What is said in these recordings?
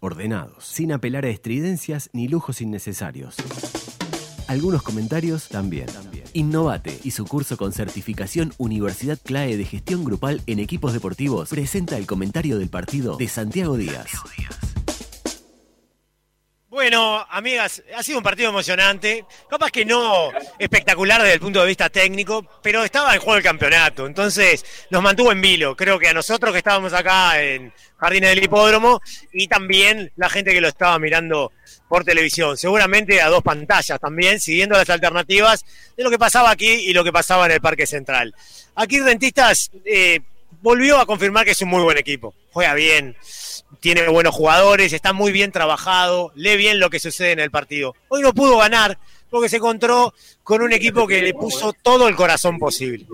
ordenados, sin apelar a estridencias ni lujos innecesarios. Algunos comentarios también. Innovate y su curso con certificación Universidad CLAE de Gestión Grupal en Equipos Deportivos presenta el comentario del partido de Santiago Díaz. Bueno, amigas, ha sido un partido emocionante, capaz que no espectacular desde el punto de vista técnico, pero estaba en juego el campeonato, entonces nos mantuvo en vilo, creo que a nosotros que estábamos acá en Jardines del Hipódromo y también la gente que lo estaba mirando por televisión, seguramente a dos pantallas también, siguiendo las alternativas de lo que pasaba aquí y lo que pasaba en el Parque Central. Aquí Rentistas eh, volvió a confirmar que es un muy buen equipo, juega bien, tiene buenos jugadores, está muy bien trabajado, lee bien lo que sucede en el partido. Hoy no pudo ganar porque se encontró con un equipo que le puso todo el corazón posible.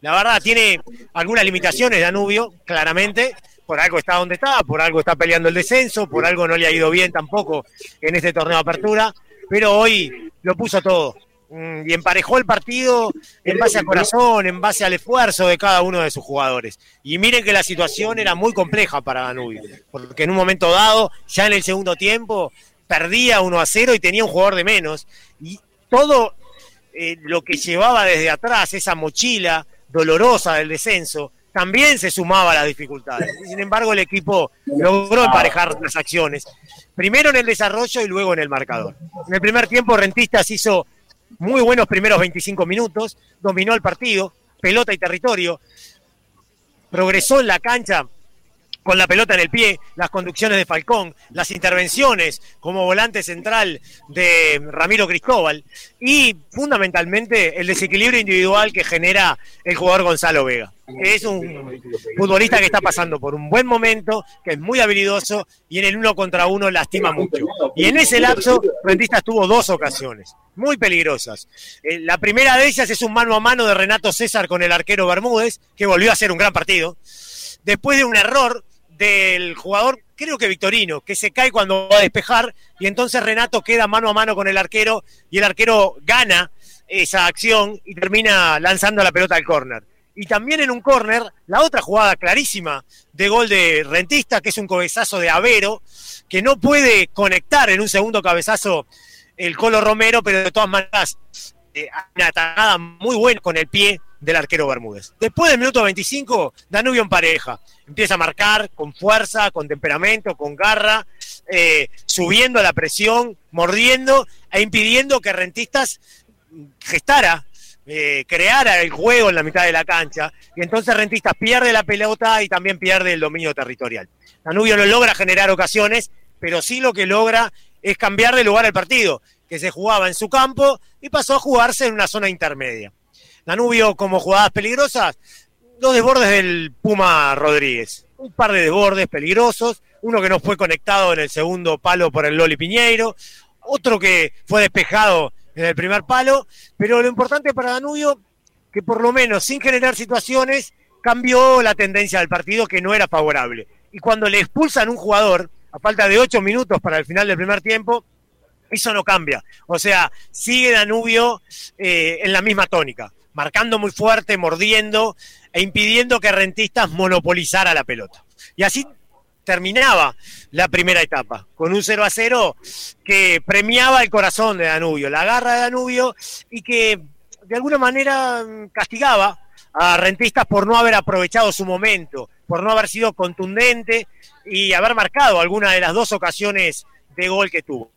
La verdad, tiene algunas limitaciones Danubio, claramente, por algo está donde está, por algo está peleando el descenso, por algo no le ha ido bien tampoco en este torneo de apertura, pero hoy lo puso todo. Mm, y emparejó el partido en base al corazón, en base al esfuerzo de cada uno de sus jugadores. Y miren que la situación era muy compleja para Danubio, porque en un momento dado, ya en el segundo tiempo, perdía 1 a 0 y tenía un jugador de menos. Y todo eh, lo que llevaba desde atrás, esa mochila dolorosa del descenso, también se sumaba a las dificultades. Sin embargo, el equipo logró emparejar las acciones, primero en el desarrollo y luego en el marcador. En el primer tiempo, Rentistas hizo muy buenos primeros 25 minutos, dominó el partido, pelota y territorio, progresó en la cancha con la pelota en el pie, las conducciones de Falcón, las intervenciones como volante central de Ramiro Cristóbal y fundamentalmente el desequilibrio individual que genera el jugador Gonzalo Vega. Es un futbolista que está pasando por un buen momento, que es muy habilidoso y en el uno contra uno lastima mucho. Y en ese lapso, Rentistas tuvo dos ocasiones muy peligrosas. Eh, la primera de ellas es un mano a mano de Renato César con el arquero Bermúdez, que volvió a hacer un gran partido. Después de un error del jugador, creo que Victorino, que se cae cuando va a despejar y entonces Renato queda mano a mano con el arquero y el arquero gana esa acción y termina lanzando la pelota al córner. Y también en un córner, la otra jugada clarísima de gol de Rentista, que es un cabezazo de Avero, que no puede conectar en un segundo cabezazo el Colo Romero, pero de todas maneras eh, una atacada muy buena con el pie del arquero Bermúdez. Después del minuto 25, Danubio en pareja. Empieza a marcar con fuerza, con temperamento, con garra, eh, subiendo la presión, mordiendo e impidiendo que Rentistas gestara, eh, creara el juego en la mitad de la cancha. Y entonces Rentistas pierde la pelota y también pierde el dominio territorial. Danubio no logra generar ocasiones, pero sí lo que logra es cambiar de lugar el partido, que se jugaba en su campo y pasó a jugarse en una zona intermedia. Danubio como jugadas peligrosas, dos desbordes del Puma Rodríguez. Un par de desbordes peligrosos, uno que no fue conectado en el segundo palo por el Loli Piñeiro, otro que fue despejado en el primer palo, pero lo importante para Danubio, que por lo menos sin generar situaciones, cambió la tendencia del partido que no era favorable. Y cuando le expulsan un jugador, a falta de ocho minutos para el final del primer tiempo, eso no cambia. O sea, sigue Danubio eh, en la misma tónica marcando muy fuerte, mordiendo e impidiendo que Rentistas monopolizara la pelota. Y así terminaba la primera etapa, con un 0 a 0 que premiaba el corazón de Danubio, la garra de Danubio y que de alguna manera castigaba a Rentistas por no haber aprovechado su momento, por no haber sido contundente y haber marcado alguna de las dos ocasiones de gol que tuvo.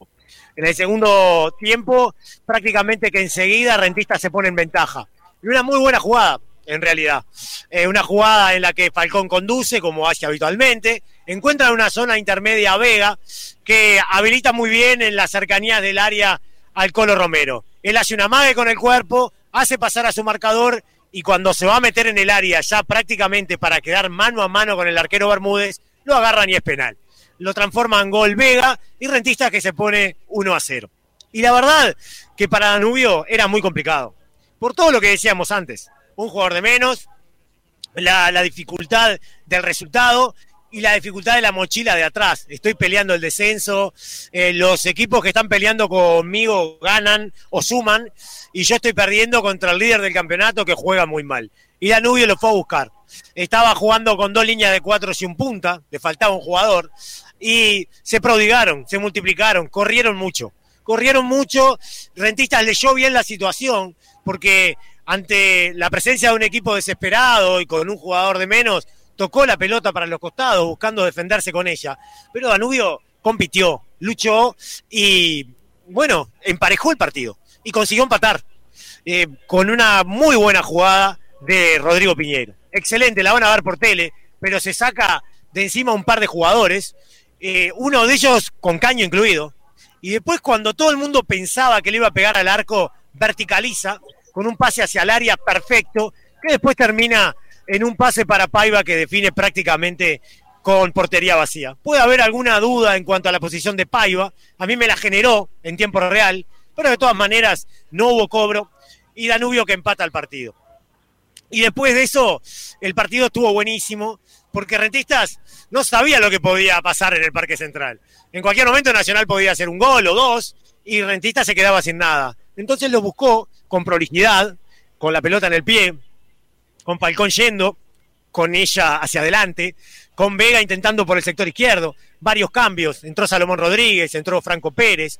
En el segundo tiempo, prácticamente que enseguida Rentistas se pone en ventaja. Y una muy buena jugada, en realidad. Eh, una jugada en la que Falcón conduce, como hace habitualmente. Encuentra una zona intermedia Vega que habilita muy bien en las cercanías del área al Colo Romero. Él hace una mague con el cuerpo, hace pasar a su marcador y cuando se va a meter en el área ya prácticamente para quedar mano a mano con el arquero Bermúdez, lo agarran y es penal. Lo transforma en gol Vega y Rentista que se pone 1 a 0. Y la verdad que para Danubio era muy complicado por todo lo que decíamos antes. Un jugador de menos, la, dificultad del resultado y la dificultad de la mochila de atrás. Estoy peleando el descenso, eh, los equipos que están peleando conmigo ganan o suman y yo estoy perdiendo contra el líder del campeonato que juega muy mal. Y Danubio lo fue a buscar. estaba jugando con dos líneas de cuatro y un punta, le faltaba un jugador, y se prodigaron, se multiplicaron, corrieron mucho. Corrieron mucho, Rentistas leyó bien la situación, porque ante la presencia de un equipo desesperado y con un jugador de menos, tocó la pelota para los costados, buscando defenderse con ella. Pero Danubio compitió, luchó y, bueno, emparejó el partido y consiguió empatar eh, con una muy buena jugada de Rodrigo Piñero. Excelente, la van a ver por tele, pero se saca de encima un par de jugadores, eh, uno de ellos con caño incluido, y después cuando todo el mundo pensaba que le iba a pegar al arco, verticaliza con un pase hacia el área perfecto, que después termina en un pase para Paiva que define prácticamente con portería vacía. Puede haber alguna duda en cuanto a la posición de Paiva, a mí me la generó en tiempo real, pero de todas maneras no hubo cobro y Danubio que empata el partido. Y después de eso, el partido estuvo buenísimo, porque Rentistas no sabía lo que podía pasar en el Parque Central. En cualquier momento Nacional podía hacer un gol o dos, y Rentistas se quedaba sin nada. Entonces lo buscó con prolijidad, con la pelota en el pie, con Falcón yendo, con ella hacia adelante, con Vega intentando por el sector izquierdo, varios cambios, entró Salomón Rodríguez, entró Franco Pérez,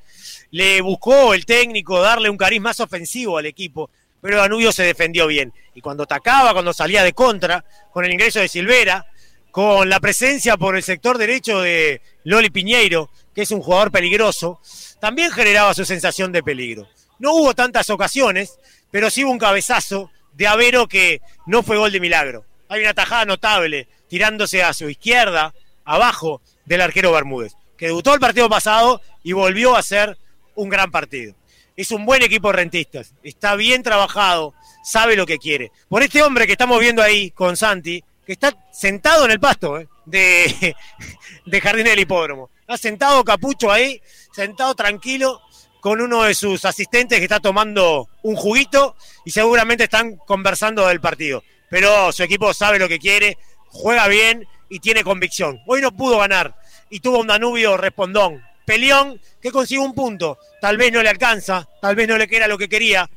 le buscó el técnico darle un cariz más ofensivo al equipo, pero Danubio se defendió bien. Y cuando atacaba, cuando salía de contra, con el ingreso de Silvera, con la presencia por el sector derecho de Loli Piñeiro, que es un jugador peligroso, también generaba su sensación de peligro. No hubo tantas ocasiones, pero sí hubo un cabezazo de Avero que no fue gol de milagro. Hay una tajada notable tirándose a su izquierda, abajo del arquero Bermúdez, que debutó el partido pasado y volvió a ser un gran partido es un buen equipo de rentistas, está bien trabajado, sabe lo que quiere. Por este hombre que estamos viendo ahí con Santi, que está sentado en el pasto eh, de, de Jardín del Hipódromo. Está sentado capucho ahí, sentado tranquilo con uno de sus asistentes que está tomando un juguito y seguramente están conversando del partido. Pero su equipo sabe lo que quiere, juega bien y tiene convicción. Hoy no pudo ganar y tuvo un Danubio respondón, peleón que consiguió un punto. Tal vez no le alcanza, tal vez no le queda lo que quería,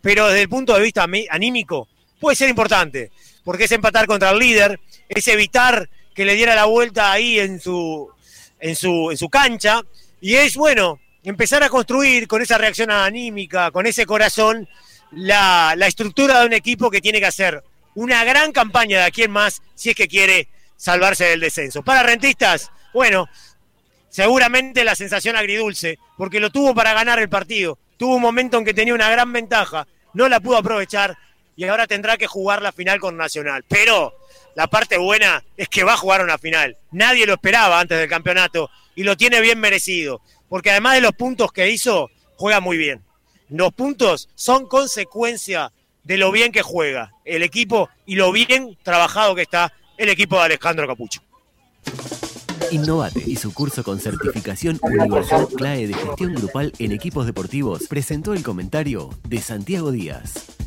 pero desde el punto de vista anímico puede ser importante, porque es empatar contra el líder, es evitar que le diera la vuelta ahí en su, en su, en su cancha, y es bueno empezar a construir con esa reacción anímica, con ese corazón, la, la estructura de un equipo que tiene que hacer una gran campaña de aquí en más si es que quiere salvarse del descenso. Para rentistas, bueno, seguramente la sensación agridulce, porque lo tuvo para ganar el partido. Tuvo un momento en que tenía una gran ventaja, no la pudo aprovechar y ahora tendrá que jugar la final con Nacional. Pero la parte buena es que va a jugar una final. Nadie lo esperaba antes del campeonato y lo tiene bien merecido, porque además de los puntos que hizo, juega muy bien. Los puntos son consecuencia de lo bien que juega el equipo y lo bien trabajado que está el equipo de Alejandro Capucho. Innovate y su curso con certificación Universidad CLAE de Gestión Grupal en Equipos Deportivos presentó el comentario de Santiago Díaz.